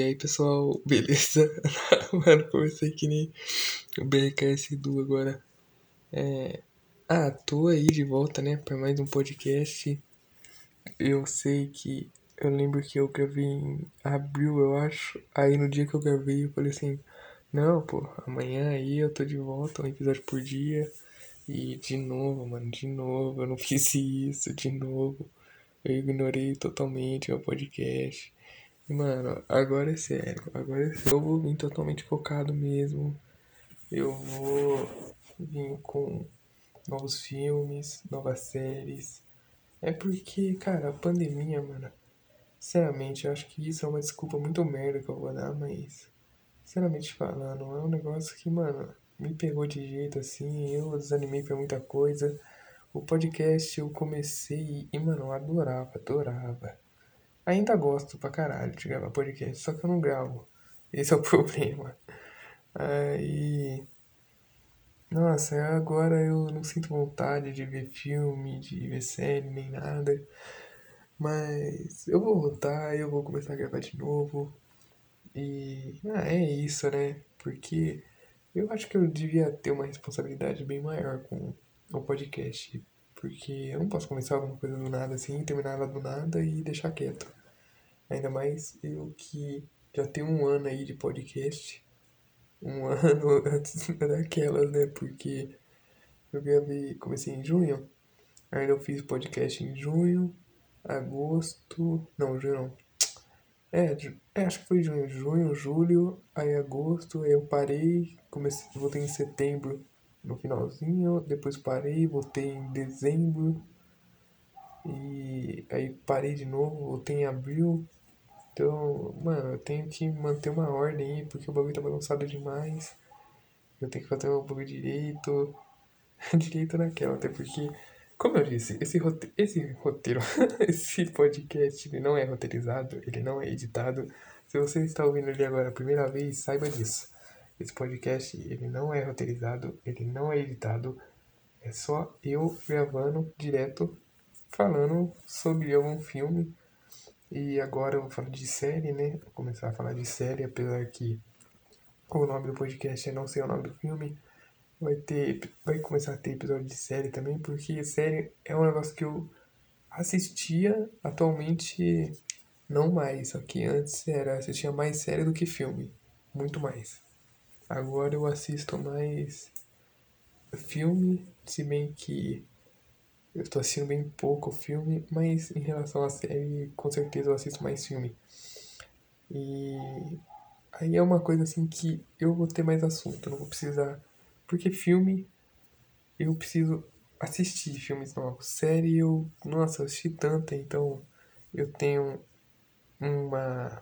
E aí, pessoal, beleza? Mano, comecei que nem o BRKS Du agora. É... Ah, tô aí de volta, né, pra mais um podcast. Eu sei que. Eu lembro que eu gravei em abril, eu acho. Aí no dia que eu gravei, eu falei assim: Não, pô, amanhã aí eu tô de volta, um episódio por dia. E de novo, mano, de novo, eu não fiz isso, de novo. Eu ignorei totalmente o podcast. Mano, agora é sério. Agora é sério. Eu vou vir totalmente focado mesmo. Eu vou vir com novos filmes, novas séries. É porque, cara, a pandemia, mano. Sinceramente, eu acho que isso é uma desculpa muito merda que eu vou dar, mas. Sinceramente falando, é um negócio que, mano, me pegou de jeito assim. Eu desanimei pra muita coisa. O podcast eu comecei e, mano, eu adorava, adorava. Ainda gosto pra caralho de gravar podcast, só que eu não gravo. Esse é o problema. Aí. Nossa, agora eu não sinto vontade de ver filme, de ver série, nem nada. Mas eu vou voltar, eu vou começar a gravar de novo. E. Ah, é isso, né? Porque eu acho que eu devia ter uma responsabilidade bem maior com o podcast. Porque eu não posso começar alguma coisa do nada assim, terminar ela do nada e deixar quieto. Ainda mais eu que já tenho um ano aí de podcast. Um ano antes daquelas, né? Porque eu gravei, comecei em junho. Aí eu fiz podcast em junho, agosto. Não, junho não. É, é, acho que foi junho, junho, julho, aí agosto, aí eu parei, comecei, voltei em setembro no finalzinho, depois parei, voltei em dezembro, e aí parei de novo, voltei em abril, então, mano, eu tenho que manter uma ordem aí, porque o bagulho tá bagunçado demais. Eu tenho que fazer o bagulho direito. direito naquela, até porque, como eu disse, esse roteiro, esse, roteiro, esse podcast, ele não é roteirizado, ele não é editado. Se você está ouvindo ele agora a primeira vez, saiba disso. Esse podcast, ele não é roteirizado, ele não é editado. É só eu gravando direto, falando sobre algum filme e agora eu vou falar de série, né? Vou começar a falar de série, apesar que o nome do podcast é não sei o nome do filme. Vai ter. Vai começar a ter episódio de série também, porque série é um negócio que eu assistia atualmente não mais. Só que antes era assistia mais série do que filme. Muito mais. Agora eu assisto mais filme, se bem que eu tô assistindo bem pouco filme, mas em relação à série, com certeza eu assisto mais filme. E aí é uma coisa assim que eu vou ter mais assunto, eu não vou precisar. Porque filme, eu preciso assistir filmes novos. Série, eu, nossa, eu assisti tanta, então eu tenho uma,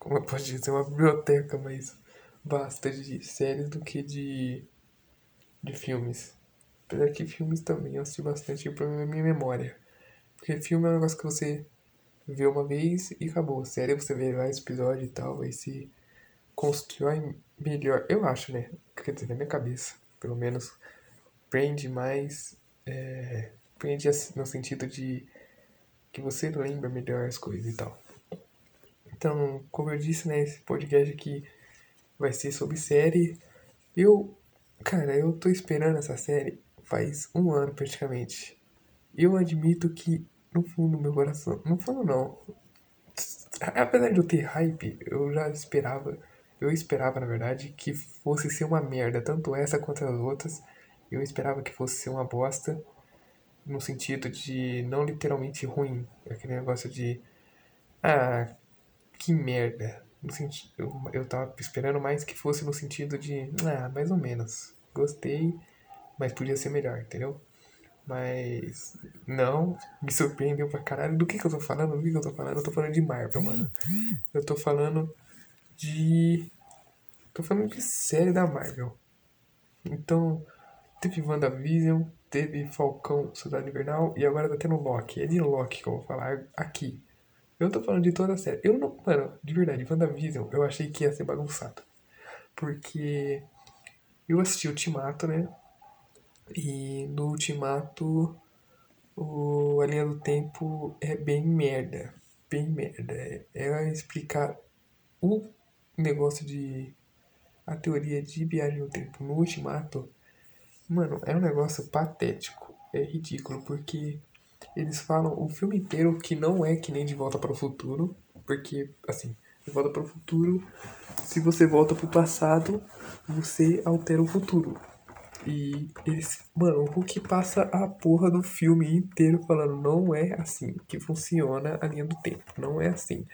como eu posso dizer, uma biblioteca mais vasta de séries do que de, de filmes. Apesar que filmes também eu assisti bastante pra minha memória. Porque filme é um negócio que você vê uma vez e acabou. Série você vê vários episódios e tal, aí se constrói melhor. Eu acho, né? Quer dizer, na minha cabeça, pelo menos, prende mais. É, prende no sentido de que você lembra melhor as coisas e tal. Então, como eu disse, né, esse podcast aqui vai ser sobre série. Eu, cara, eu tô esperando essa série faz um ano praticamente. Eu admito que, no fundo do meu coração, não fundo não, apesar de eu ter hype, eu já esperava, eu esperava na verdade que fosse ser uma merda, tanto essa quanto as outras. Eu esperava que fosse ser uma bosta, no sentido de não literalmente ruim, aquele negócio de ah, que merda. No sentido, eu, eu tava esperando mais que fosse no sentido de ah, mais ou menos. Gostei, mas podia ser melhor, entendeu? Mas não, me surpreendeu pra caralho. Do que que eu tô falando? Do que que eu tô falando? Eu tô falando de Marvel, mano. Eu tô falando de. Tô falando de série da Marvel. Então, teve WandaVision, teve Falcão Cidade Invernal e agora tá tendo Loki. É de Loki que eu vou falar aqui. Eu tô falando de toda a série. Eu não. Mano, de verdade, WandaVision eu achei que ia ser bagunçado. Porque eu assisti Ultimato, né? E no Ultimato, o, a linha do tempo é bem merda. Bem merda. Ela explicar o negócio de. A teoria de viagem no tempo no Ultimato, mano, é um negócio patético. É ridículo, porque eles falam o filme inteiro que não é que nem De Volta para o Futuro, porque, assim, De Volta para o Futuro, se você volta para o passado, você altera o futuro. E eles, mano, o Hulk passa a porra do filme inteiro falando, não é assim que funciona a linha do tempo, não é assim.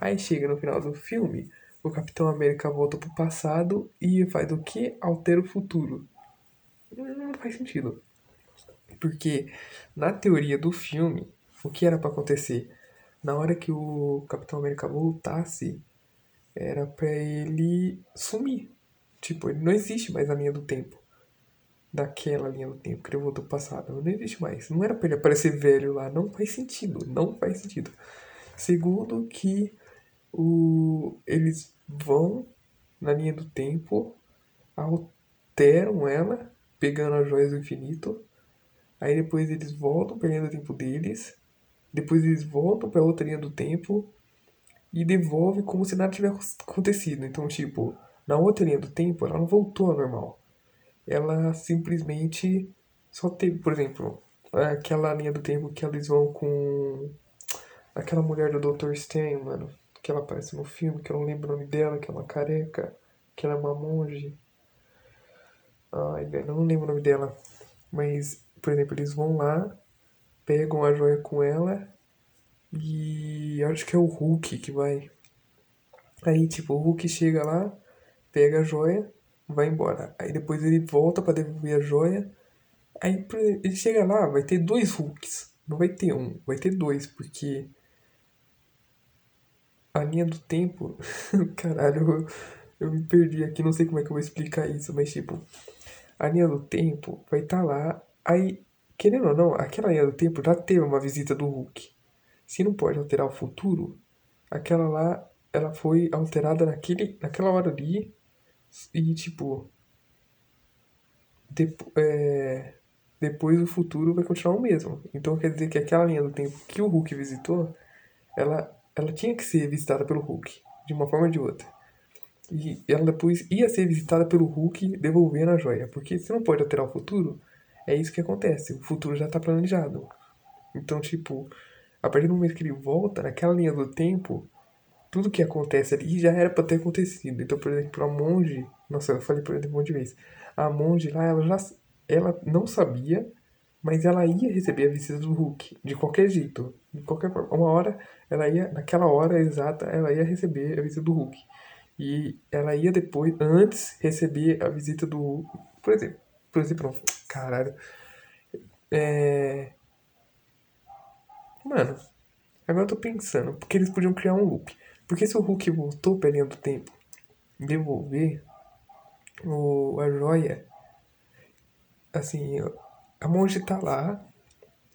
Aí chega no final do filme, o Capitão América volta pro passado e faz o que? Altera o futuro. Não faz sentido. Porque na teoria do filme, o que era para acontecer? Na hora que o Capitão América voltasse, era para ele sumir. Tipo, ele não existe mais na linha do tempo. Daquela linha do tempo que ele voltou pro passado. Não existe mais. Não era pra ele aparecer velho lá. Não faz sentido. Não faz sentido. Segundo que o, eles vão na linha do tempo, alteram ela, pegando as joias do infinito. Aí depois eles voltam pra linha do tempo deles. Depois eles voltam pra outra linha do tempo e devolve como se nada tivesse acontecido. Então, tipo, na outra linha do tempo, ela não voltou ao normal. Ela simplesmente só teve, por exemplo, aquela linha do tempo que eles vão com aquela mulher do Dr. Stan, mano, que ela aparece no filme, que eu não lembro o nome dela, que é uma careca, que ela é uma monge. Ai, velho, eu não lembro o nome dela. Mas, por exemplo, eles vão lá, pegam a joia com ela e acho que é o Hulk que vai. Aí, tipo, o Hulk chega lá, pega a joia, vai embora. Aí depois ele volta para devolver a joia. Aí ele chega lá, vai ter dois Hulks. Não vai ter um, vai ter dois, porque a linha do tempo. Caralho, eu, me perdi aqui, não sei como é que eu vou explicar isso, mas tipo, a linha do tempo vai estar tá lá. Aí, querendo ou não, aquela linha do tempo já teve uma visita do Hulk. Se não pode alterar o futuro, aquela lá, ela foi alterada naquele, naquela hora ali. E tipo. Depo, é, depois o futuro vai continuar o mesmo. Então quer dizer que aquela linha do tempo que o Hulk visitou, ela ela tinha que ser visitada pelo Hulk, de uma forma ou de outra. E ela depois ia ser visitada pelo Hulk devolvendo a joia. Porque se não pode alterar o futuro, é isso que acontece. O futuro já está planejado. Então, tipo, a partir do momento que ele volta, naquela linha do tempo, tudo que acontece ali já era para ter acontecido. Então, por exemplo, a monge. Nossa, eu falei por exemplo um monte de vezes. A monge lá, ela já. Ela não sabia mas ela ia receber a visita do Hulk, de qualquer jeito, de qualquer forma. Uma hora, ela ia, naquela hora exata, ela ia receber a visita do Hulk. E ela ia depois, antes, receber a visita do. Por exemplo, por exemplo, não, caralho. É... Mano, agora eu tô pensando, porque eles podiam criar um loop. Porque se o Hulk voltou pra linha do tempo devolver o, a joia, assim, a monge tá lá,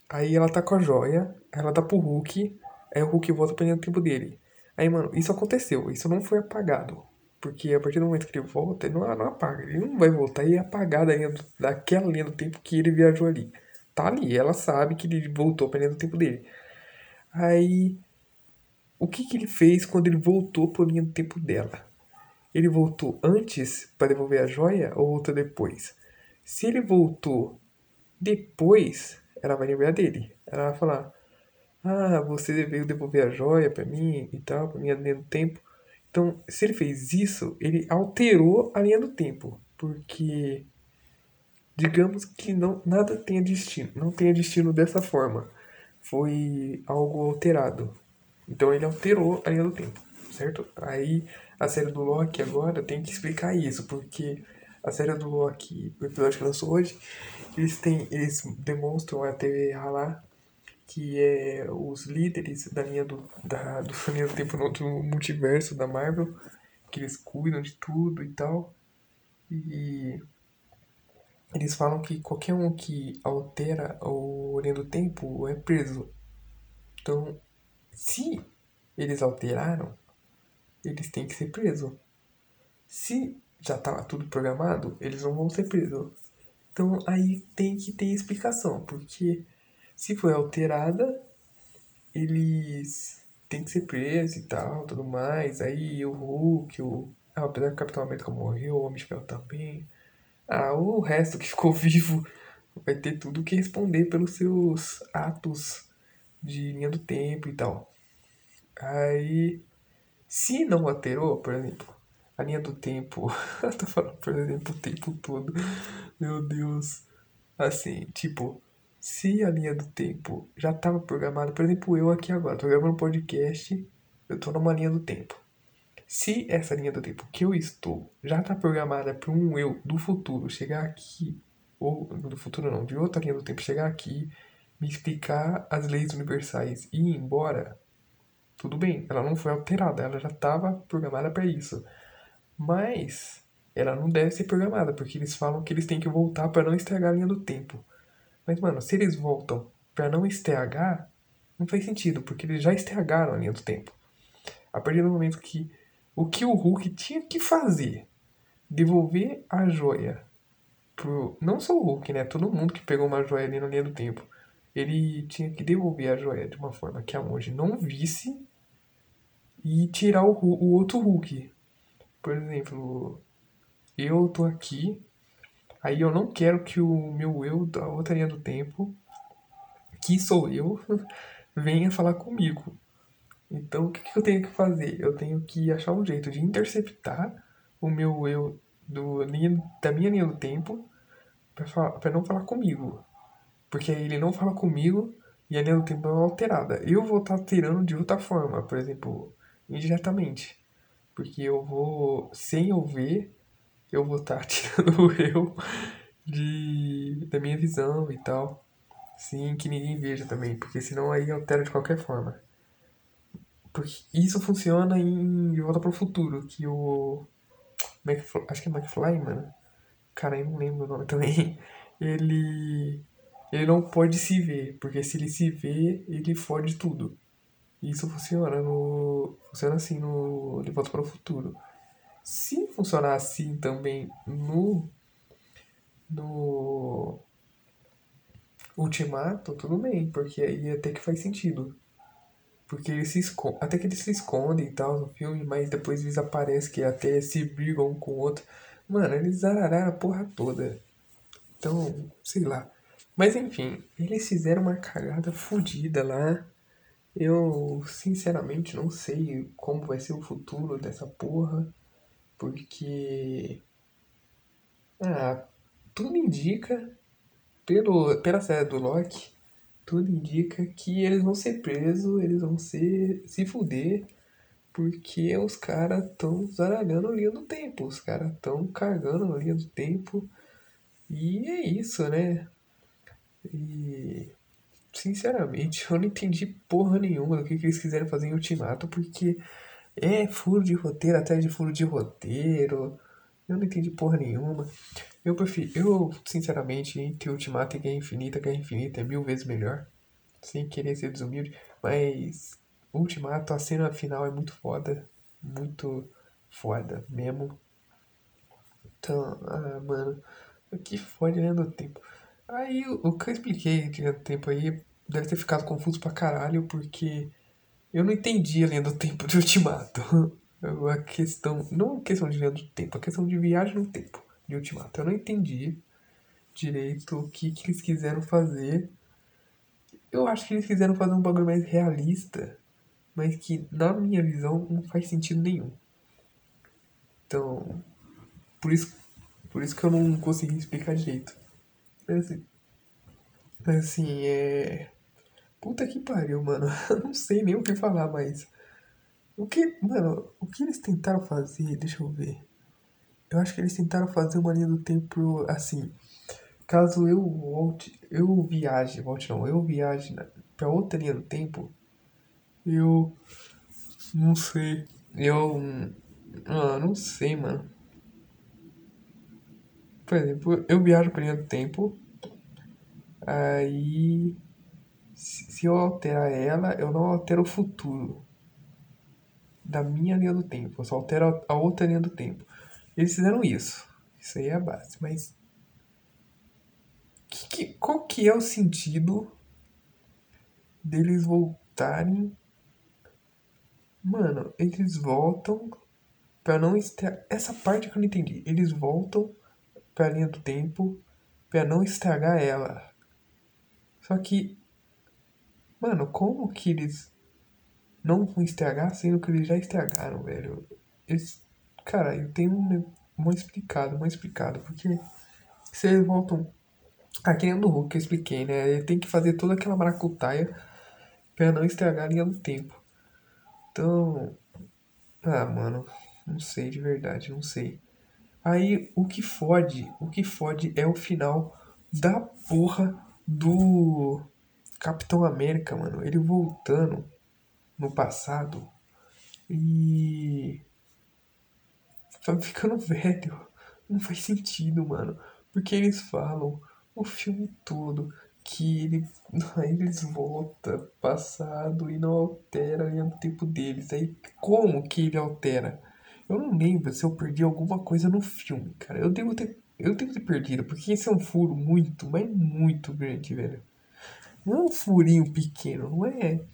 aí ela tá com a joia, ela dá pro Hulk, aí o Hulk volta pra linha do tempo dele. Aí, mano, isso aconteceu, isso não foi apagado. Porque a partir do momento que ele volta, ele não, não apaga. Ele não vai voltar e apagar da linha do, daquela linha do tempo que ele viajou ali. Tá ali, ela sabe que ele voltou pra linha do tempo dele. Aí, o que que ele fez quando ele voltou pra linha do tempo dela? Ele voltou antes para devolver a joia ou voltou depois? Se ele voltou depois, ela vai lembrar dele. Ela vai falar: Ah, você veio devolver a joia para mim e tal, pra minha linha do tempo. Então, se ele fez isso, ele alterou a linha do tempo. Porque, digamos que não, nada tenha destino. Não tenha destino dessa forma. Foi algo alterado. Então, ele alterou a linha do tempo, certo? Aí, a série do Loki agora tem que explicar isso, porque a série do Loki, o episódio que lançou hoje, eles têm, eles demonstram a TV lá que é os líderes da linha do, da, do linha do tempo no, do multiverso da Marvel, que eles cuidam de tudo e tal. E eles falam que qualquer um que altera o linha do tempo é preso. Então, se eles alteraram, eles têm que ser presos. Se já estava tudo programado, eles não vão ser presos. Então aí tem que ter explicação, porque se foi alterada, eles tem que ser preso e tal, tudo mais. Aí o Hulk, o. Ah, apesar que o Capitão América morreu, o Homem de Ferro também. Ah, o resto que ficou vivo vai ter tudo que responder pelos seus atos de linha do tempo e tal. Aí, se não alterou, por exemplo, a linha do tempo. eu tô falando, por exemplo, o tempo todo. Meu Deus. Assim, tipo, se a linha do tempo já estava programada, por exemplo, eu aqui agora, tô gravando um podcast, eu tô numa linha do tempo. Se essa linha do tempo que eu estou já está programada para um eu do futuro chegar aqui, ou do futuro não, de outra linha do tempo chegar aqui, me explicar as leis universais e ir embora, tudo bem, ela não foi alterada, ela já estava programada para isso. Mas ela não deve ser programada, porque eles falam que eles têm que voltar para não estragar a linha do tempo. Mas, mano, se eles voltam para não estragar, não faz sentido, porque eles já estragaram a linha do tempo. A partir do momento que o que o Hulk tinha que fazer, devolver a joia pro. Não só o Hulk, né? Todo mundo que pegou uma joia ali na linha do tempo. Ele tinha que devolver a joia de uma forma que a monge não visse e tirar o, o outro Hulk. Por exemplo, eu tô aqui, aí eu não quero que o meu eu da outra linha do tempo, que sou eu, venha falar comigo. Então, o que, que eu tenho que fazer? Eu tenho que achar um jeito de interceptar o meu eu do, linha, da minha linha do tempo para não falar comigo. Porque aí ele não fala comigo e a linha do tempo é alterada. Eu vou estar tá tirando de outra forma, por exemplo, indiretamente. Porque eu vou, sem eu ver, eu vou estar tá tirando o eu de, da minha visão e tal. Sim, que ninguém veja também, porque senão aí altera de qualquer forma. Porque isso funciona em De Volta para o Futuro, que o. McFly, acho que é McFly, mano. Cara, eu não lembro o nome também. Ele. Ele não pode se ver, porque se ele se vê, ele fode tudo. Isso funciona no. Funciona assim no De Volta para o Futuro. Se funcionar assim também no. No. Ultimato, tudo bem, porque aí até que faz sentido. Porque ele se esconde. Até que eles se escondem e tal no filme, mas depois eles aparecem que até se brigam um com o outro. Mano, eles zarararam a porra toda. Então, sei lá. Mas enfim, eles fizeram uma cagada fodida lá. Eu, sinceramente, não sei como vai ser o futuro dessa porra, porque. Ah, tudo indica, pelo, pela série do Loki, tudo indica que eles vão ser presos, eles vão ser, se fuder, porque os caras estão zaralhando a linha do tempo, os caras estão cagando a linha do tempo, e é isso, né? E sinceramente, eu não entendi porra nenhuma do que, que eles quiseram fazer em Ultimato, porque é furo de roteiro atrás de furo de roteiro. Eu não entendi porra nenhuma. Eu prefiro, eu, sinceramente, entre Ultimato e Guerra Infinita, Guerra Infinita é mil vezes melhor. Sem querer ser desumilde, mas Ultimato, a cena final é muito foda. Muito foda mesmo. Então, ah, mano, que foda né, do tempo. Aí o que eu expliquei de tempo aí deve ter ficado confuso pra caralho, porque eu não entendi a linha do tempo de Ultimato. A questão, não a questão de linha do tempo, a questão de viagem no tempo de Ultimato. Eu não entendi direito o que, que eles quiseram fazer. Eu acho que eles quiseram fazer um bagulho mais realista, mas que na minha visão não faz sentido nenhum. Então, por isso, por isso que eu não consegui explicar direito. Assim, assim, é. Puta que pariu, mano. Eu não sei nem o que falar, mas. O que. Mano, o que eles tentaram fazer? Deixa eu ver. Eu acho que eles tentaram fazer uma linha do tempo assim. Caso eu volte. Eu viaje. Volte não. Eu viaje pra outra linha do tempo. Eu. Não sei. Eu. Ah, não sei, mano. Por exemplo, eu viajo pra linha do tempo. Aí. Se eu alterar ela, eu não altero o futuro da minha linha do tempo. Eu só altero a outra linha do tempo. Eles fizeram isso. Isso aí é a base. Mas. Que, que, qual que é o sentido deles voltarem Mano, eles voltam pra não estragar. Essa parte que eu não entendi. Eles voltam pra linha do tempo pra não estragar ela. Só que. Mano, como que eles não vão estragar sendo que eles já estragaram, velho? Eles. Cara, eu tenho um, uma explicado, uma explicado. Porque se eles voltam. Aqui nem do Hulk eu expliquei, né? Ele tem que fazer toda aquela maracutaia pra não estragar a linha do tempo. Então. Ah, mano. Não sei de verdade, não sei. Aí o que fode, o que fode é o final da porra do Capitão América, mano. Ele voltando no passado e ficando velho. Não faz sentido, mano. Porque eles falam o filme todo que ele, eles voltam passado e não altera o tempo deles. Aí como que ele altera? Eu não lembro se eu perdi alguma coisa no filme, cara. Eu devo ter, eu devo ter perdido, porque esse é um furo muito, mas muito grande, velho. Não é um furinho pequeno, não é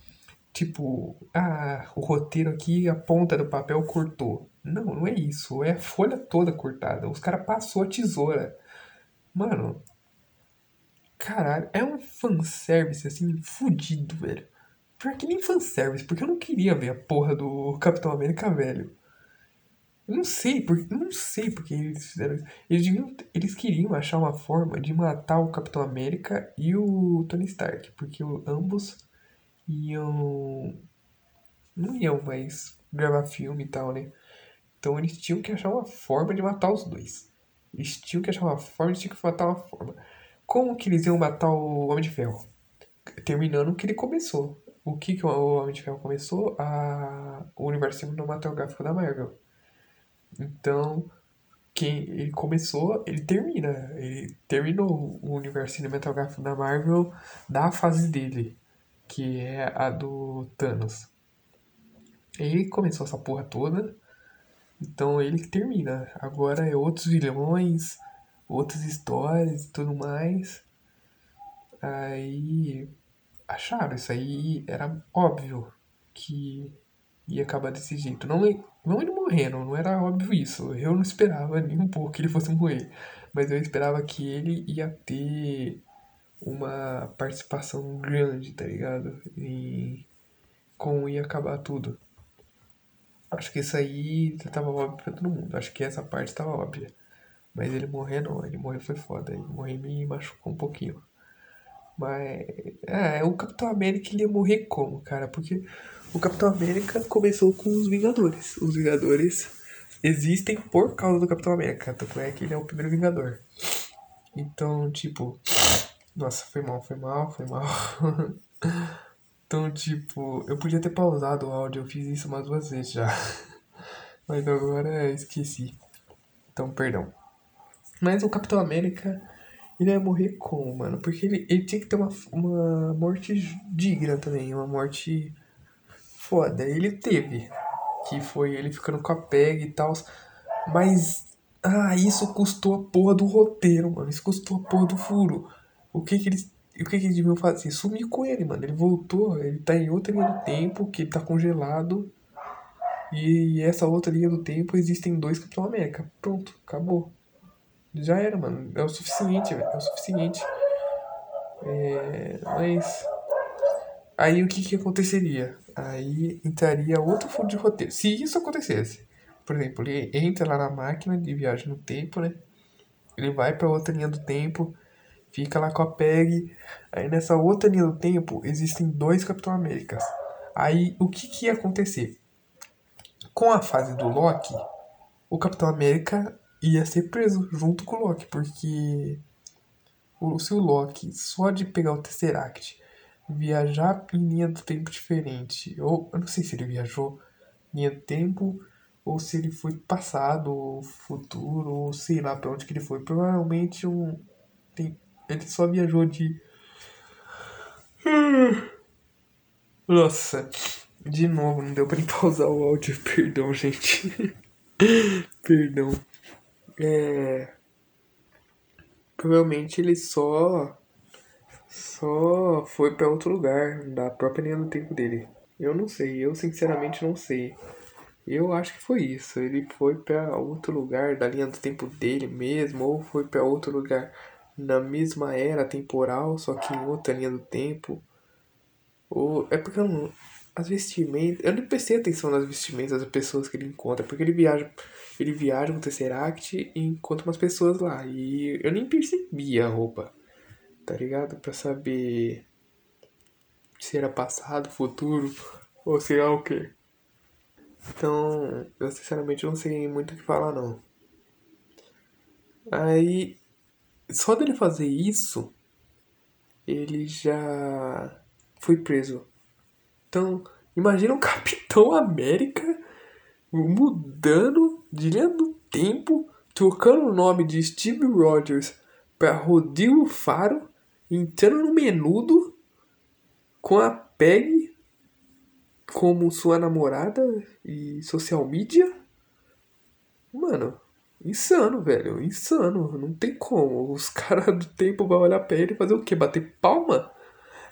tipo, ah, o roteiro aqui, a ponta do papel cortou. Não, não é isso. É a folha toda cortada. Os caras passou a tesoura. Mano, caralho, é um fanservice assim, fudido, velho. Pior que nem fanservice, porque eu não queria ver a porra do Capitão América velho. Não sei, por, não sei porque eles fizeram isso. Eles, deviam, eles queriam achar uma forma de matar o Capitão América e o Tony Stark, porque ambos iam. não iam mais gravar filme e tal, né? Então eles tinham que achar uma forma de matar os dois. Eles tinham que achar uma forma, eles tinham que matar uma forma. Como que eles iam matar o Homem de Ferro? Terminando o que ele começou. O que, que o Homem de Ferro começou? A... O universo cinematográfico da Marvel. Então, quem ele começou, ele termina. Ele terminou o universo cinematográfico da Marvel da fase dele, que é a do Thanos. Ele começou essa porra toda, então ele que termina. Agora é outros vilões, outras histórias e tudo mais. Aí acharam, isso aí era óbvio que ia acabar desse jeito. Não, não ele morrendo, não era óbvio isso. Eu não esperava nem um pouco que ele fosse morrer. Mas eu esperava que ele ia ter uma participação grande, tá ligado? E como ia acabar tudo. Acho que isso aí tava óbvio pra todo mundo. Acho que essa parte tava óbvia. Mas ele morrer não, ele morrer foi foda. Ele morrer me machucou um pouquinho. Mas. É, o Capitão América ele ia morrer como, cara? Porque o Capitão América começou com os Vingadores. Os Vingadores existem por causa do Capitão América. Tanto é que ele é o primeiro Vingador. Então, tipo. Nossa, foi mal, foi mal, foi mal. então, tipo, eu podia ter pausado o áudio, eu fiz isso umas duas vezes já. Mas agora esqueci. Então, perdão. Mas o Capitão América, ele ia morrer como, mano? Porque ele, ele tinha que ter uma, uma morte digna também, uma morte foda. Ele teve. Que foi ele ficando com a PEG e tal. Mas. Ah, isso custou a porra do roteiro, mano. Isso custou a porra do furo. O que que eles. O que que eles deviam fazer? Sumir com ele, mano. Ele voltou, ele tá em outra linha do tempo, que ele tá congelado. E essa outra linha do tempo existem dois Capitão América. Pronto, acabou. Já era, mano. É o suficiente, velho. É o suficiente. É... Mas. Aí o que que aconteceria? Aí entraria outro fundo de roteiro. Se isso acontecesse, por exemplo, ele entra lá na máquina de viagem no tempo, né? Ele vai para outra linha do tempo, fica lá com a PEG. Aí nessa outra linha do tempo existem dois Capitão Américas. Aí o que, que ia acontecer? Com a fase do Loki, o Capitão América ia ser preso junto com o Loki, porque se o Loki só de pegar o Tesseract viajar em linha do tempo diferente. Ou eu não sei se ele viajou em linha do tempo ou se ele foi passado, ou futuro, ou sei lá para onde que ele foi. Provavelmente um tem, ele só viajou de Nossa, de novo, não deu para pausar o áudio, perdão, gente. perdão. É provavelmente ele só só foi para outro lugar, da própria linha do tempo dele. Eu não sei, eu sinceramente não sei. Eu acho que foi isso. Ele foi para outro lugar da linha do tempo dele mesmo, ou foi para outro lugar na mesma era temporal, só que em outra linha do tempo. Ou é porque eu não, as vestimentas, eu não prestei atenção nas vestimentas das pessoas que ele encontra, porque ele viaja, ele viaja com o Tesseract e encontra umas pessoas lá e eu nem percebi a roupa. Tá ligado? Para saber se era passado, futuro ou sei lá o que. Então, eu sinceramente não sei muito o que falar não. Aí, só dele fazer isso, ele já foi preso. Então, imagina um Capitão América mudando de linha do tempo, trocando o nome de Steve Rogers para Rodrigo Faro, entrando no menudo com a Peg como sua namorada e social media. Mano, insano, velho. Insano. Não tem como. Os caras do tempo vão olhar pra ele e fazer o quê? Bater palma?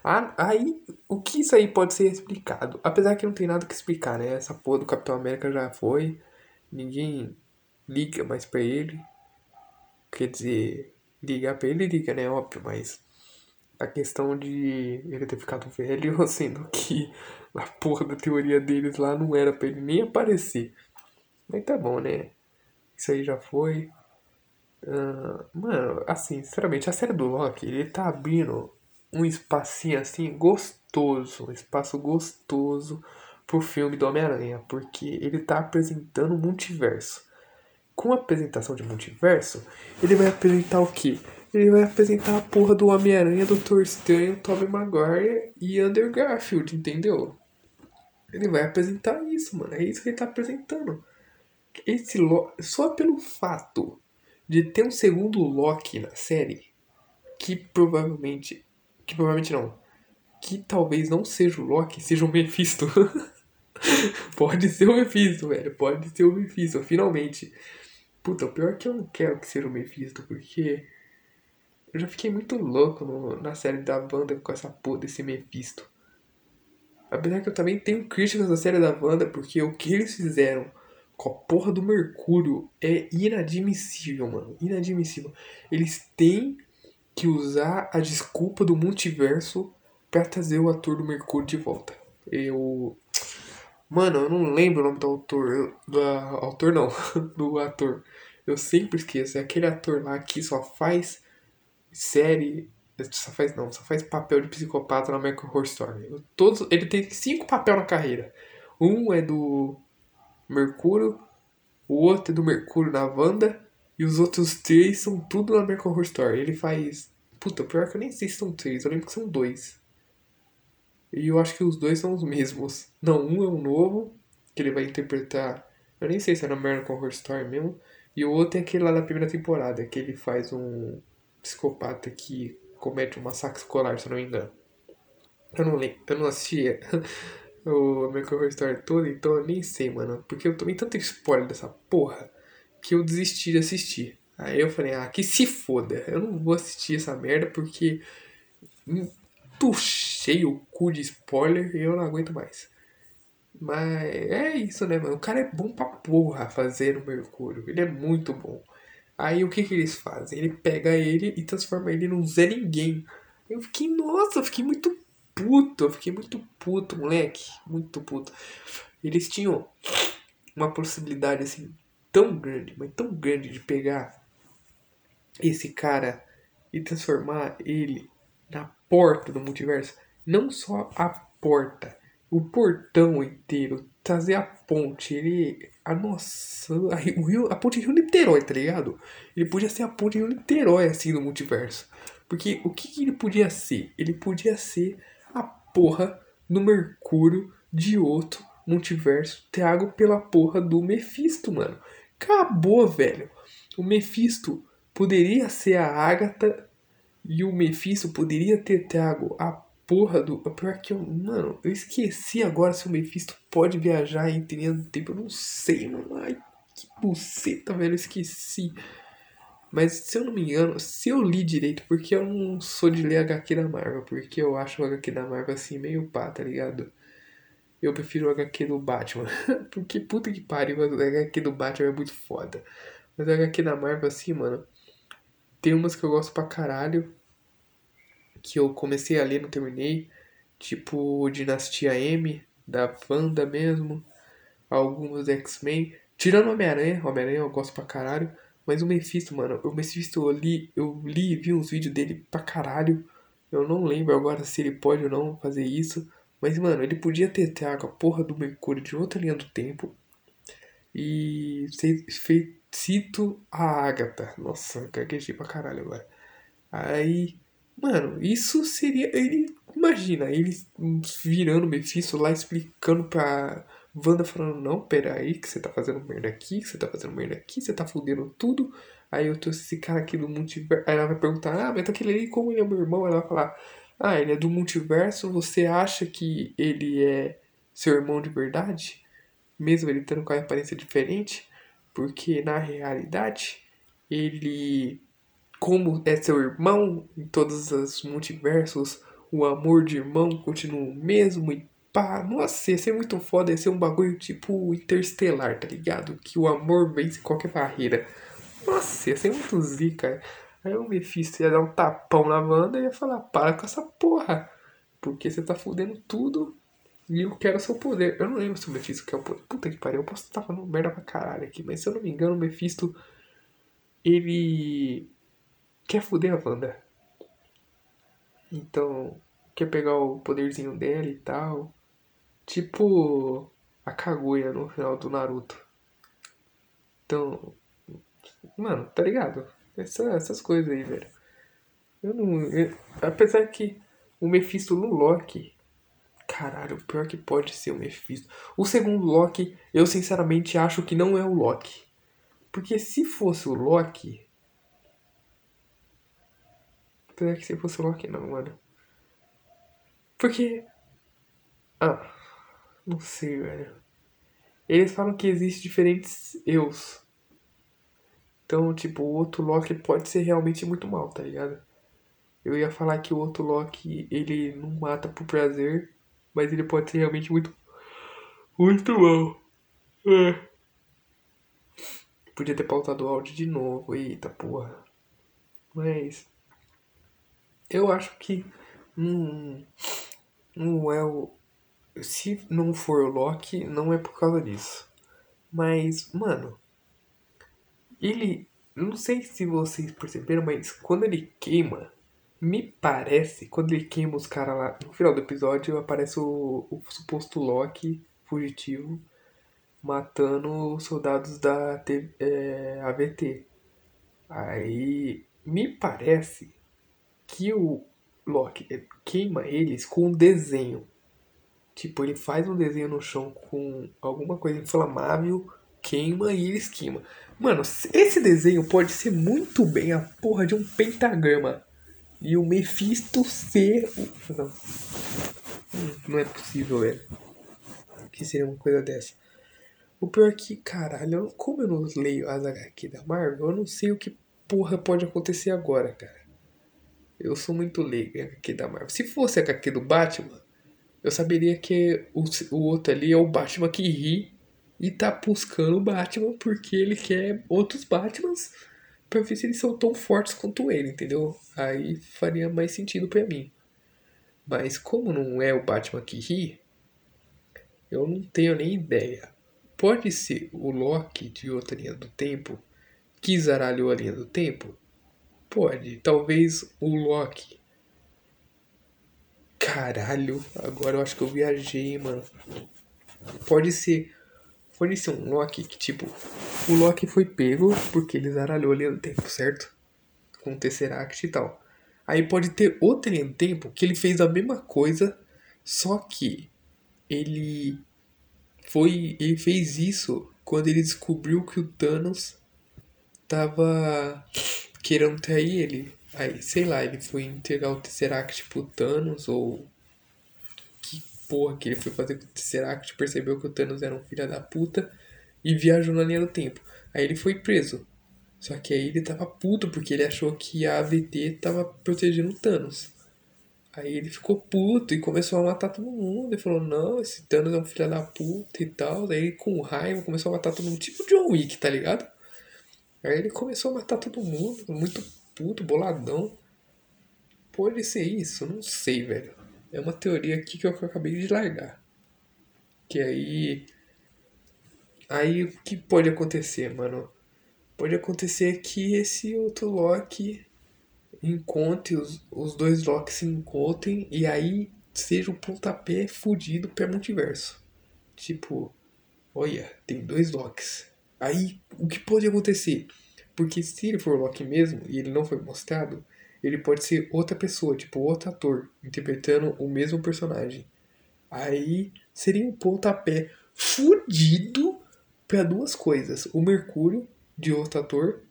Ah, aí, o que isso aí pode ser explicado? Apesar que não tem nada que explicar, né? Essa porra do Capitão América já foi. Ninguém liga mais pra ele. Quer dizer, ligar pra ele liga, né? Óbvio, mas a questão de ele ter ficado velho, sendo que a porra da teoria deles lá não era pra ele nem aparecer. Mas tá bom, né? Isso aí já foi. Uh, mano, assim, sinceramente, a série do Loki, ele tá abrindo um espacinho assim gostoso, um espaço gostoso pro filme do Homem-Aranha, porque ele tá apresentando o multiverso. Com a apresentação de multiverso, ele vai apresentar o quê? Ele vai apresentar a porra do Homem-Aranha, Doutor Estranho, Tobey Maguire e Andrew Garfield, entendeu? Ele vai apresentar isso, mano. É isso que ele tá apresentando. Esse Lo... Só pelo fato de ter um segundo Loki na série, que provavelmente que provavelmente não. Que talvez não seja o Loki, seja o Mephisto. Pode ser o Mephisto, velho. Pode ser o Mephisto, finalmente. Puta, o pior é que eu não quero que seja o Mephisto, porque eu já fiquei muito louco no, na série da banda com essa porra desse Mephisto. Apesar que eu também tenho críticas da série da banda, porque o que eles fizeram com a porra do Mercúrio é inadmissível, mano. Inadmissível. Eles têm que usar a desculpa do multiverso para trazer o ator do Mercúrio de volta. Eu. Mano, eu não lembro o nome do autor. Do autor não, do ator. Eu sempre esqueço. É aquele ator lá que só faz série. Só faz não, só faz papel de psicopata na American Horror Story. Todos, ele tem cinco papéis na carreira. Um é do Mercúrio, o outro é do Mercúrio na Wanda e os outros três são tudo na American Horror Story. Ele faz. Puta, pior que eu nem sei se são três, eu lembro que são dois. E eu acho que os dois são os mesmos. Não, um é um novo, que ele vai interpretar. Eu nem sei se é na American Horror Story mesmo. E o outro é aquele lá da primeira temporada, que ele faz um psicopata que comete um massacre escolar, se eu não me engano. Eu não lembro, eu não assisti o American Horror Story todo, então eu nem sei, mano. Porque eu tomei tanto spoiler dessa porra que eu desisti de assistir. Aí eu falei, ah, que se foda, eu não vou assistir essa merda porque tuchei o cu de spoiler e eu não aguento mais. Mas é isso, né, mano? O cara é bom pra porra fazer o Mercúrio. Ele é muito bom. Aí o que que eles fazem? Ele pega ele e transforma ele num Zé Ninguém. Eu fiquei, nossa, eu fiquei muito puto. Eu fiquei muito puto, moleque. Muito puto. Eles tinham uma possibilidade assim tão grande, mas tão grande de pegar esse cara e transformar ele na porta do multiverso. Não só a porta, o portão inteiro, trazer a ponte, ele. A nossa. A, Rio, a ponte Rio Niterói, tá ligado? Ele podia ser a ponte Rio Niterói assim do multiverso. Porque o que, que ele podia ser? Ele podia ser a porra do Mercúrio de outro multiverso trago pela porra do Mephisto, mano. Acabou, velho. O Mephisto poderia ser a Agatha e o Mephisto poderia ter trago a porra do. Pior que eu. Mano, eu esqueci agora se o Mephisto pode viajar entre linhas do tempo. Eu não sei, mano. Ai, que buceta, velho. Eu esqueci. Mas se eu não me engano, se eu li direito, porque eu não sou de ler HQ da Marvel, porque eu acho o HQ da Marvel assim meio pá, tá ligado? eu prefiro o HQ do Batman. Porque puta que pariu, o HQ do Batman é muito foda. Mas o HQ da Marvel, assim, mano, tem umas que eu gosto pra caralho. Que eu comecei a ler, não terminei. Tipo Dinastia M, da Wanda mesmo. Algumas X-Men. Tirando Homem-Aranha, Homem-Aranha eu gosto pra caralho. Mas o Mephisto, mano, o Mephisto eu li, eu li e vi uns vídeos dele pra caralho. Eu não lembro agora se ele pode ou não fazer isso. Mas, mano, ele podia ter trago a porra do Mercúrio de outra linha do tempo. E cito a Agatha. Nossa, gaguejei pra caralho agora. Aí, mano, isso seria. Ele. Imagina, ele virando o Mephisto lá explicando pra Wanda falando, não, pera aí, que você tá fazendo merda aqui, que você tá fazendo merda aqui, você tá fudendo tudo. Aí eu trouxe esse cara aqui do multiverso. Aí ela vai perguntar, ah, mas aquele ali, como ele é meu irmão? Ela vai falar, ah, ele é do multiverso, você acha que ele é seu irmão de verdade? Mesmo ele tendo com a aparência diferente? Porque na realidade, ele, como é seu irmão em todos os multiversos, o amor de irmão continua o mesmo e pá, nossa, ia ser muito foda, ia ser um bagulho tipo interestelar, tá ligado? Que o amor vence qualquer barreira. Nossa, ia ser muito zica. Aí o Mephisto ia dar um tapão na Wanda e ia falar, para com essa porra. Porque você tá fudendo tudo e eu quero seu poder. Eu não lembro se o Mephisto quer o poder. Puta que pariu, eu posso estar falando merda pra caralho aqui. Mas se eu não me engano, o Mephisto, ele quer fuder a Wanda. Então, quer pegar o poderzinho dela e tal. Tipo a Kaguya no final do Naruto. Então, mano, tá ligado? Essa, essas coisas aí, velho. Eu não. Eu, apesar que o Mephisto no Loki. Caralho, o pior que pode ser o Mephisto. O segundo Loki, eu sinceramente acho que não é o Loki. Porque se fosse o Loki. Apesar que se fosse o Loki, não, mano. Porque. Ah. Não sei, velho. Eles falam que existem diferentes eus. Então, tipo, o outro Loki pode ser realmente muito mal, tá ligado? Eu ia falar que o outro Loki, ele não mata por prazer, mas ele pode ser realmente muito. Muito mal. É. Podia ter pautado o áudio de novo, eita porra. Mas. Eu acho que. Hum, não é o se não for o Loki, não é por causa disso. Mas, mano, ele. Não sei se vocês perceberam, mas quando ele queima, me parece, quando ele queima os caras lá, no final do episódio aparece o, o suposto Loki fugitivo matando os soldados da é, AVT. Aí me parece que o Loki queima eles com um desenho. Tipo, ele faz um desenho no chão com alguma coisa inflamável, queima e ele esquima. Mano, esse desenho pode ser muito bem a porra de um pentagrama. E o Mephisto ser. Não, hum, não é possível, velho. Que seria uma coisa dessa. O pior é que, caralho, como eu não leio as HQ da Marvel, eu não sei o que porra pode acontecer agora, cara. Eu sou muito leigo em HQ da Marvel. Se fosse a HQ do Batman, eu saberia que o, o outro ali é o Batman que ri e tá buscando o Batman porque ele quer outros Batmans pra ver se eles são tão fortes quanto ele, entendeu? Aí faria mais sentido para mim. Mas como não é o Batman que ri, eu não tenho nem ideia. Pode ser o Loki de outra linha do tempo que zaralhou a linha do tempo? Pode. Talvez o Loki Caralho, agora eu acho que eu viajei, mano. Pode ser. Pode ser um Loki que, tipo, o Loki foi pego porque ele zaralhou ali no tempo, certo? Com o Tesseract e tal. Aí pode ter linha do tempo que ele fez a mesma coisa, só que ele foi. Ele fez isso quando ele descobriu que o Thanos tava querendo trair ele. Aí, sei lá, ele foi entregar o Tesseract pro Thanos, ou. Que porra que ele foi fazer com o Tesseract, percebeu que o Thanos era um filho da puta e viajou na linha do tempo. Aí ele foi preso. Só que aí ele tava puto porque ele achou que a AVT tava protegendo o Thanos. Aí ele ficou puto e começou a matar todo mundo. Ele falou, não, esse Thanos é um filho da puta e tal. Ele com raiva começou a matar todo mundo, tipo John Wick, tá ligado? Aí ele começou a matar todo mundo, muito puto, boladão. Pode ser isso? Não sei, velho. É uma teoria aqui que eu acabei de largar. Que aí. Aí o que pode acontecer, mano? Pode acontecer que esse outro Loki encontre, os, os dois Locks se encontrem e aí seja um pontapé fudido para multiverso. Tipo, olha, tem dois Locks. Aí o que pode acontecer? Porque se ele for Loki mesmo e ele não foi mostrado, ele pode ser outra pessoa, tipo outro ator, interpretando o mesmo personagem. Aí seria um pontapé fudido para duas coisas: o Mercúrio de outro ator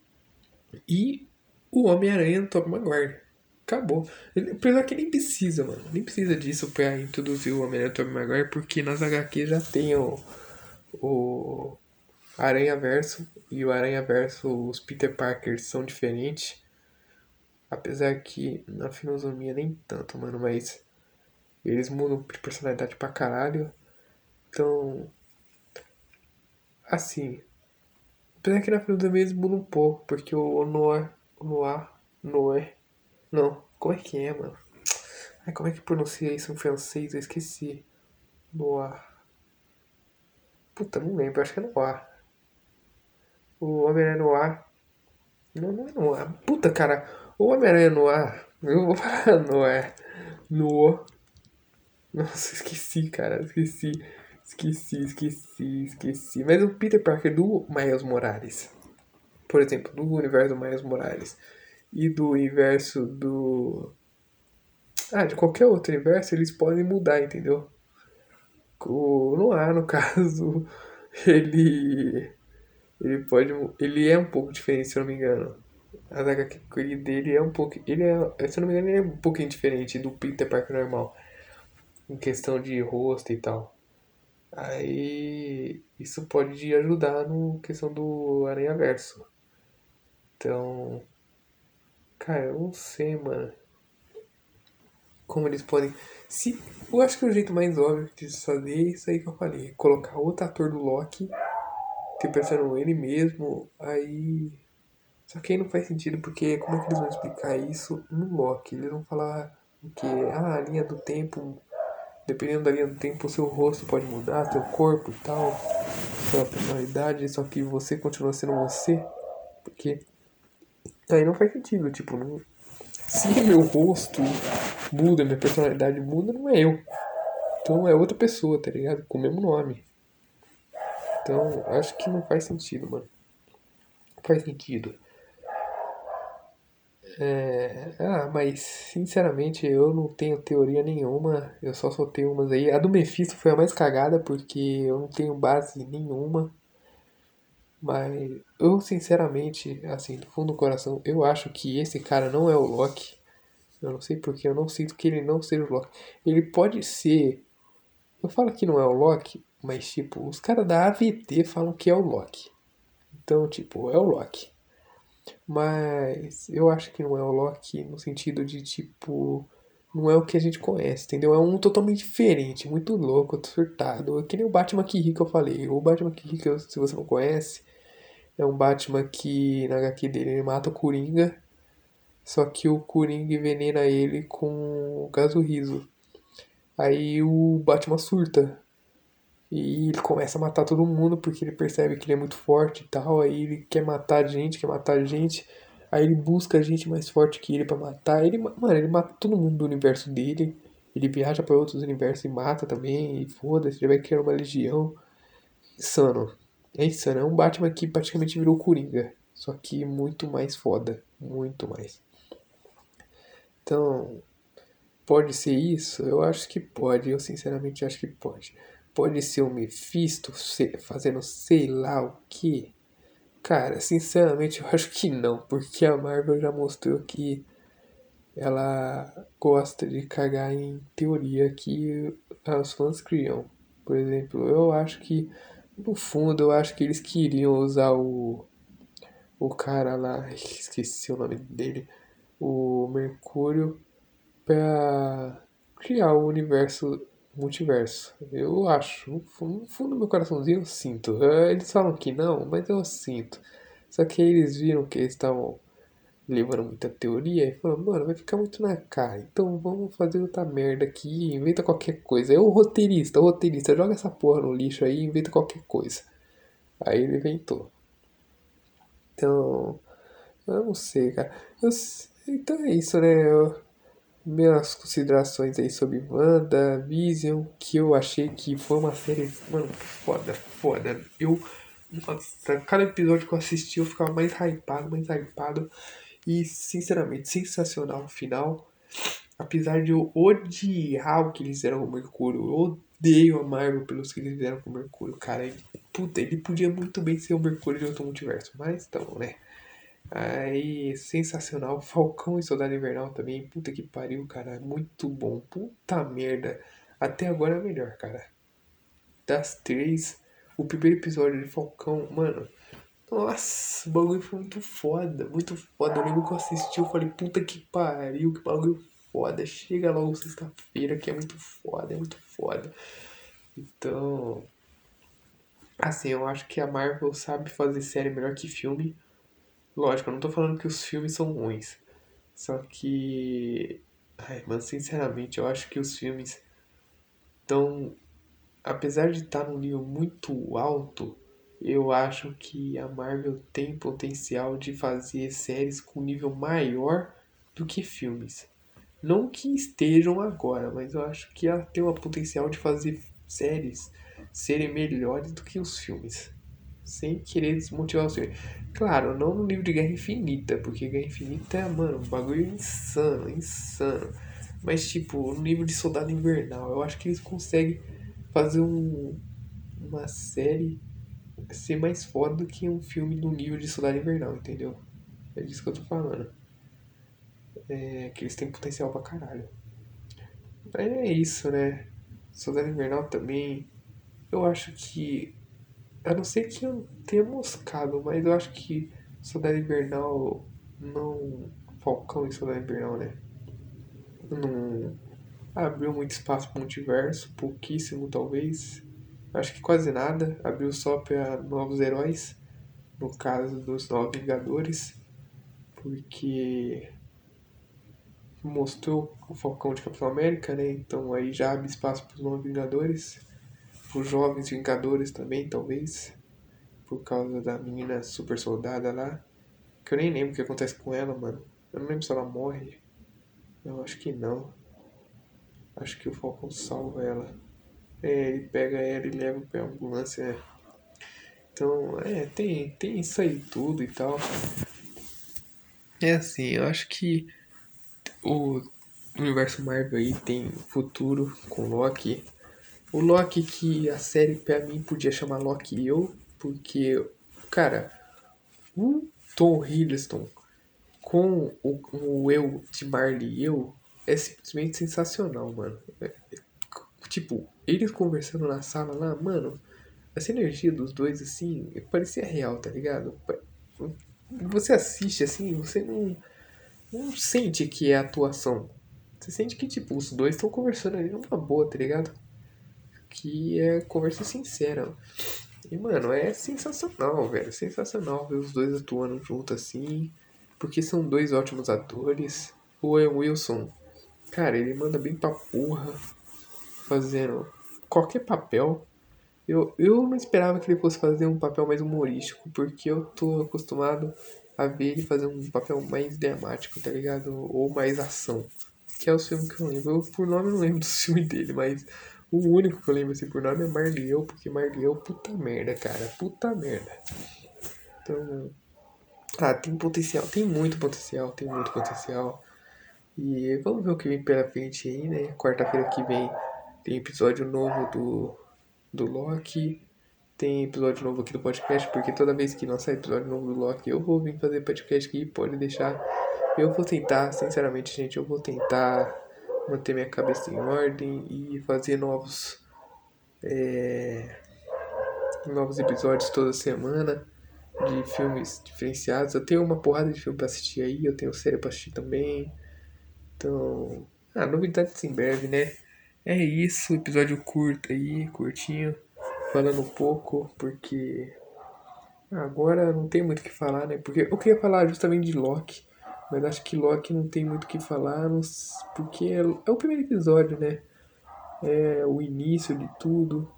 e o Homem-Aranha do Tobey Maguire. Acabou. Apesar que nem precisa, mano. Nem precisa disso pra introduzir o Homem-Aranha do Tobey Maguire, porque nas HQ já tem o, o Aranha Verso e o Aranha Verso, os Peter Parkers são diferentes. Apesar que na filosofia nem tanto, mano, mas eles mudam de personalidade pra caralho. Então. Assim. Apesar que na filosofia eles mudam um pouco, porque o Noir. O Noir. Noé. Não, como é que é, mano? Ai, como é que pronuncia isso em francês? Eu esqueci. Noir. Puta, não lembro, acho que é Noir. O Homem-Aranha Noir. Não, não é Noir. Puta, cara. O Homem-Aranha Noir. Eu vou parar Noir. No. Nossa, esqueci, cara. Esqueci. Esqueci, esqueci, esqueci. Mas o Peter Parker do Miles Morales. Por exemplo, do universo do Miles Morales. E do universo do. Ah, de qualquer outro universo, eles podem mudar, entendeu? O Noir, no caso, ele ele pode. Ele é um pouco diferente, se eu não me engano. A HQ dele é um pouco. Ele é. Se eu não me engano, ele é um pouquinho diferente do Peter Parker normal. Em questão de rosto e tal. Aí. Isso pode ajudar no questão do Aranha Verso. Então. Cara, eu não sei, mano. Como eles podem. Se, eu acho que o jeito mais óbvio de fazer é isso aí que eu falei. Colocar outro ator do Loki interpretando ele mesmo, aí. Só que aí não faz sentido, porque como é que eles vão explicar isso no Loki? Eles vão falar que ah, a linha do tempo, dependendo da linha do tempo, o seu rosto pode mudar, seu corpo e tal, sua personalidade, só que você continua sendo você. Porque aí não faz sentido, tipo, não, se meu rosto muda, minha personalidade muda, não é eu. Então é outra pessoa, tá ligado? Com o mesmo nome. Então, acho que não faz sentido, mano. Não faz sentido. É... Ah, mas sinceramente eu não tenho teoria nenhuma. Eu só soltei umas aí. A do Mephisto foi a mais cagada porque eu não tenho base nenhuma. Mas eu sinceramente, assim, do fundo do coração, eu acho que esse cara não é o Loki. Eu não sei porque eu não sinto que ele não seja o Loki. Ele pode ser. Eu falo que não é o Loki mas, tipo, os caras da AVT falam que é o Loki. Então, tipo, é o Loki. Mas eu acho que não é o Loki no sentido de, tipo, não é o que a gente conhece, entendeu? É um totalmente diferente, muito louco, surtado. É que nem o Batman Kiri que eu falei. O Batman Kiri, se você não conhece, é um Batman que na HQ dele ele mata o Coringa. Só que o Coringa envenena ele com gaso riso. Aí o Batman surta. E ele começa a matar todo mundo porque ele percebe que ele é muito forte e tal. Aí ele quer matar gente, quer matar gente. Aí ele busca gente mais forte que ele para matar. Ele, mano, ele mata todo mundo do universo dele. Ele viaja para outros universos e mata também. E foda-se, ele vai criar uma legião. Insano. É insano. É um Batman que praticamente virou Coringa. Só que muito mais foda. Muito mais. Então, pode ser isso? Eu acho que pode. Eu sinceramente acho que pode. Pode ser o Mephisto fazendo sei lá o que? Cara, sinceramente eu acho que não, porque a Marvel já mostrou que ela gosta de cagar em teoria que os fãs criam. Por exemplo, eu acho que, no fundo, eu acho que eles queriam usar o, o cara lá, esqueci o nome dele, o Mercúrio, pra criar o universo multiverso. Eu acho, no fundo do meu coraçãozinho eu sinto. É, eles falam que não, mas eu sinto. Só que eles viram que eles estavam levando muita teoria e falaram, mano, vai ficar muito na cara. Então vamos fazer outra merda aqui, inventa qualquer coisa. É o roteirista, o roteirista, joga essa porra no lixo aí inventa qualquer coisa. Aí ele inventou. Então, eu não sei, cara. Eu, então é isso, né? Eu, minhas considerações aí sobre Wanda, Vision, que eu achei que foi uma série, mano, foda, foda. Eu, nossa, cada episódio que eu assisti eu ficava mais hypado, mais hypado. E, sinceramente, sensacional o final. Apesar de eu odiar o que eles fizeram com o Mercúrio, eu odeio a Marvel pelos que eles fizeram com o Mercúrio, cara. Ele, puta, ele podia muito bem ser o Mercúrio de outro multiverso, mas então, né? Aí, sensacional. Falcão e Soldado Invernal também. Puta que pariu, cara. Muito bom. Puta merda. Até agora é melhor, cara. Das três, o primeiro episódio de Falcão, mano. Nossa, o bagulho foi muito foda. Muito foda. Eu lembro que eu assisti, eu falei, puta que pariu, que bagulho foda. Chega logo sexta-feira, que é muito foda, é muito foda. Então. Assim, eu acho que a Marvel sabe fazer série melhor que filme. Lógico, eu não tô falando que os filmes são ruins. Só que. Ai, mas sinceramente, eu acho que os filmes estão. Apesar de estar num nível muito alto, eu acho que a Marvel tem potencial de fazer séries com nível maior do que filmes. Não que estejam agora, mas eu acho que ela tem o potencial de fazer séries serem melhores do que os filmes sem querer desmotivar o senhor. Claro, não no livro de Guerra Infinita, porque Guerra Infinita mano, um bagulho insano, insano. Mas, tipo, no livro de Soldado Invernal, eu acho que eles conseguem fazer um, uma série ser mais foda do que um filme do nível de Soldado Invernal, entendeu? É disso que eu tô falando. É que eles têm potencial pra caralho. É isso, né? Soldado Invernal também. Eu acho que a não ser que eu tenha moscado, mas eu acho que Soldado Invernal não. Falcão e Soldado Invernal, né? Não abriu muito espaço para multiverso, pouquíssimo talvez. Acho que quase nada. Abriu só para novos heróis. No caso dos Novos Vingadores. Porque mostrou o Falcão de Capitão América, né? Então aí já abre espaço para os Novos Vingadores os jovens Vingadores também, talvez. Por causa da menina super soldada lá. Que eu nem lembro o que acontece com ela, mano. Eu não lembro se ela morre. Eu acho que não. Acho que o Falcão salva ela. É, ele pega ela e leva pra ambulância. Então, é, tem, tem isso aí tudo e tal. É assim, eu acho que o universo Marvel aí tem futuro com Loki. O Loki que a série pra mim podia chamar Loki eu, porque, cara, o Tom Hiddleston com o, o eu de Marley e eu é simplesmente sensacional, mano. É, tipo, eles conversando na sala lá, mano, essa energia dos dois, assim, parecia real, tá ligado? Você assiste assim, você não, não sente que é atuação. Você sente que, tipo, os dois estão conversando ali numa boa, tá ligado? Que é conversa sincera. E, mano, é sensacional, velho. Sensacional ver os dois atuando junto assim. Porque são dois ótimos atores. O Owen Wilson, cara, ele manda bem pra porra. Fazendo qualquer papel. Eu, eu não esperava que ele fosse fazer um papel mais humorístico. Porque eu tô acostumado a ver ele fazer um papel mais dramático, tá ligado? Ou mais ação. Que é o filme que eu lembro. Eu, por nome, não lembro do filme dele, mas o único que eu lembro assim por nome é Marlieu, porque Marlieu, puta merda, cara. Puta merda. Então. Ah, tem potencial, tem muito potencial, tem muito potencial. E vamos ver o que vem pela frente aí, né? Quarta-feira que vem tem episódio novo do, do Loki. Tem episódio novo aqui do podcast, porque toda vez que lançar episódio novo do Loki, eu vou vir fazer podcast aqui, pode deixar. Eu vou tentar, sinceramente, gente, eu vou tentar manter minha cabeça em ordem e fazer novos é, novos episódios toda semana de filmes diferenciados. Eu tenho uma porrada de filme para assistir aí, eu tenho série para assistir também. Então, Ah, novidades em breve, né? É isso, episódio curto aí, curtinho, falando um pouco, porque agora não tem muito o que falar, né? Porque eu queria falar justamente de Loki, mas acho que Loki não tem muito o que falar, porque é, é o primeiro episódio, né? É o início de tudo.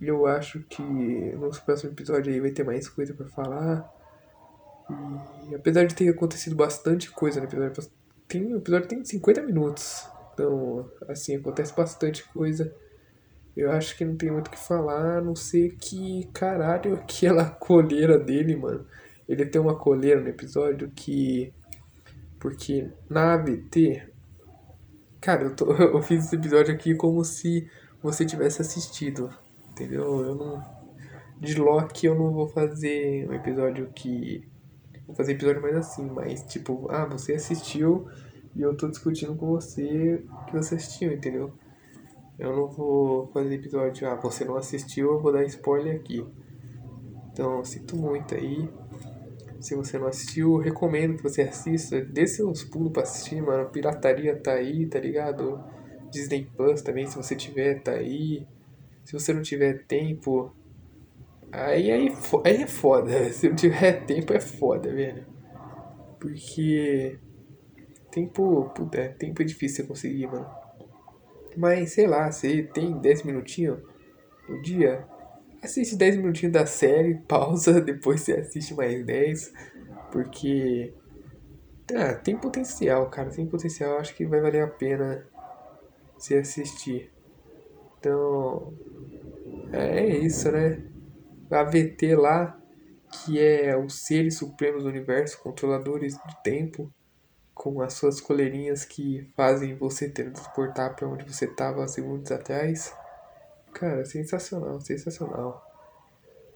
E eu acho que no próximo episódio aí vai ter mais coisa para falar. E apesar de ter acontecido bastante coisa no episódio, tem, o episódio tem 50 minutos. Então, assim, acontece bastante coisa. Eu acho que não tem muito o que falar, a não ser que, caralho, aquela coleira dele, mano. Ele tem uma coleira no episódio que. Porque na AVT. Cara, eu, tô, eu fiz esse episódio aqui como se você tivesse assistido. Entendeu? Eu não. De Loki eu não vou fazer um episódio que. Vou fazer episódio mais assim, mas tipo, ah, você assistiu e eu tô discutindo com você que você assistiu, entendeu? Eu não vou fazer episódio, ah, você não assistiu, eu vou dar spoiler aqui. Então, sinto muito aí. Se você não assistiu, recomendo que você assista. Dê seus pulos pra assistir, mano. Pirataria tá aí, tá ligado? Disney Plus também, se você tiver, tá aí. Se você não tiver tempo. Aí, aí, aí é foda. Se não tiver tempo, é foda, velho. Porque. Tempo. Puta, tempo é difícil você conseguir, mano. Mas sei lá, você tem 10 minutinhos no dia, assiste 10 minutinhos da série, pausa, depois você assiste mais 10. Porque. Ah, tem potencial, cara. Tem potencial. Acho que vai valer a pena se assistir. Então. É isso, né? A VT lá, que é os seres supremos do universo, controladores do tempo com as suas coleirinhas que fazem você transportar para onde você estava segundos atrás. Cara, sensacional, sensacional.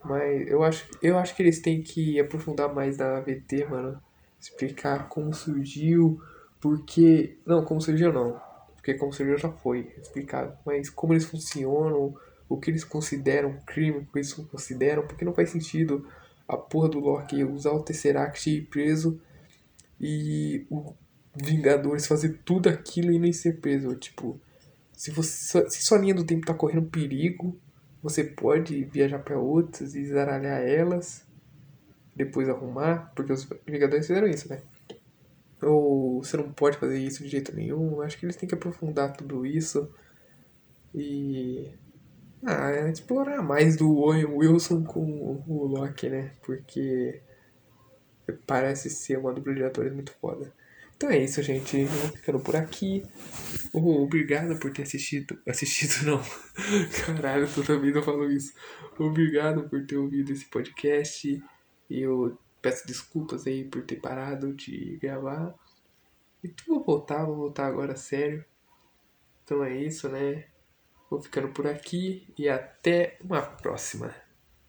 Mas eu acho, eu acho que eles têm que aprofundar mais na AVT, mano. Explicar como surgiu, porque. Não, como surgiu não. Porque como surgiu já foi explicado. Mas como eles funcionam, o que eles consideram crime, o que eles consideram, porque não faz sentido a porra do Loki usar o Tesseract e ir preso e o Vingadores fazer tudo aquilo e nem ser preso. Tipo, se, você, se sua linha do tempo tá correndo perigo, você pode viajar para outras e zaralhar elas, depois arrumar, porque os Vingadores fizeram isso, né? Ou você não pode fazer isso de jeito nenhum. Acho que eles têm que aprofundar tudo isso e ah, explorar mais do Owen Wilson com o Loki, né? Porque parece ser uma dupla de atores muito foda. Então é isso, gente. Vou ficando por aqui. Oh, obrigado por ter assistido. Assistido não. Caralho, toda vida eu falo isso. Obrigado por ter ouvido esse podcast. Eu peço desculpas aí por ter parado de gravar. E vou voltar, vou voltar agora sério. Então é isso, né? Vou ficando por aqui e até uma próxima.